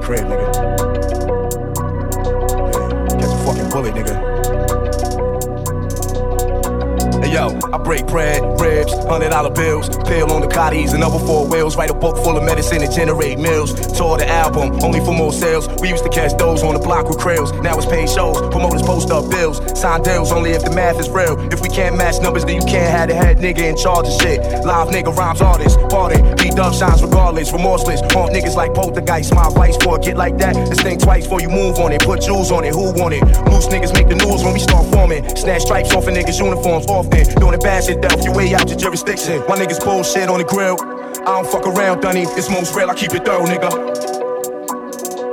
crib, nigga. Yeah, catch a fucking bullet, nigga. Yo, I break bread, ribs, hundred dollar bills, pill on the cotties and other four wheels. Write a book full of medicine to generate meals. Tour the album, only for more sales. We used to catch those on the block with krills. Now it's paid shows, promoters post up bills. Sign deals only if the math is real. If we can't match numbers, then you can't have the head nigga in charge of shit. Live nigga rhymes artists, party, beat up shines regardless, remorseless. Haunt niggas like poltergeist. My advice for a kid like that is think twice before you move on it. Put jewels on it, who want it? Loose niggas make the news when we start forming. Snatch stripes off of niggas' uniforms often. Doing the bad shit, Delph, you way out your jurisdiction. My niggas bullshit on the grill. I don't fuck around, Dunny. It's most real, I keep it thorough, nigga.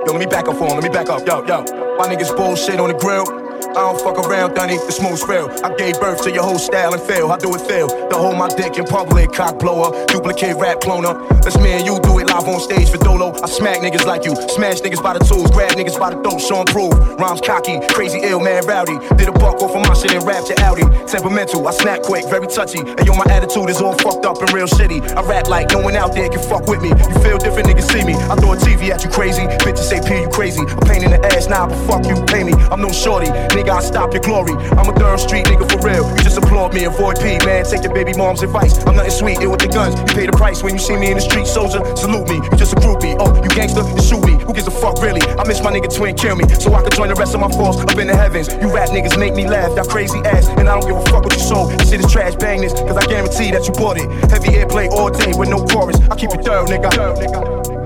Yo, let me back up for him, let me back up, yo, yo. My niggas bullshit on the grill. I don't fuck around, Dunny, the most real. I gave birth to your whole style and feel. How do it feel? To hold my dick in public, cock blower, duplicate rap cloner. That's me and you do it live on stage for Dolo. I smack niggas like you, smash niggas by the tools, grab niggas by the throat, show prove. Rhymes cocky, crazy ill man rowdy. Did a buck off of my shit and rapped your Audi. Temperamental, I snap quick, very touchy. And yo, my attitude is all fucked up and real shitty. I rap like no one out there can fuck with me. You feel different, niggas see me. I throw a TV at you crazy. Bitches say P, you crazy. A pain in the ass now, but fuck you, pay me. I'm no shorty, nigga, I stop your glory. I'm a third street nigga for real. You just applaud me, avoid P, man. Take your baby mom's advice. I'm nothing sweet, ill with the guns. You pay the price when you see me in the street, soldier. Salute me, you just a groupie. Oh, you gangster, you shoot me. Who gives a fuck, really? I miss my nigga twin, kill me. So I can join the rest of my force up in the heavens. You rap niggas make me laugh, that crazy ass. And I don't give a fuck what you sold. This shit is trash, bang this, cause I guarantee that you bought it. Heavy airplay all day with no chorus. I keep it thorough, nigga.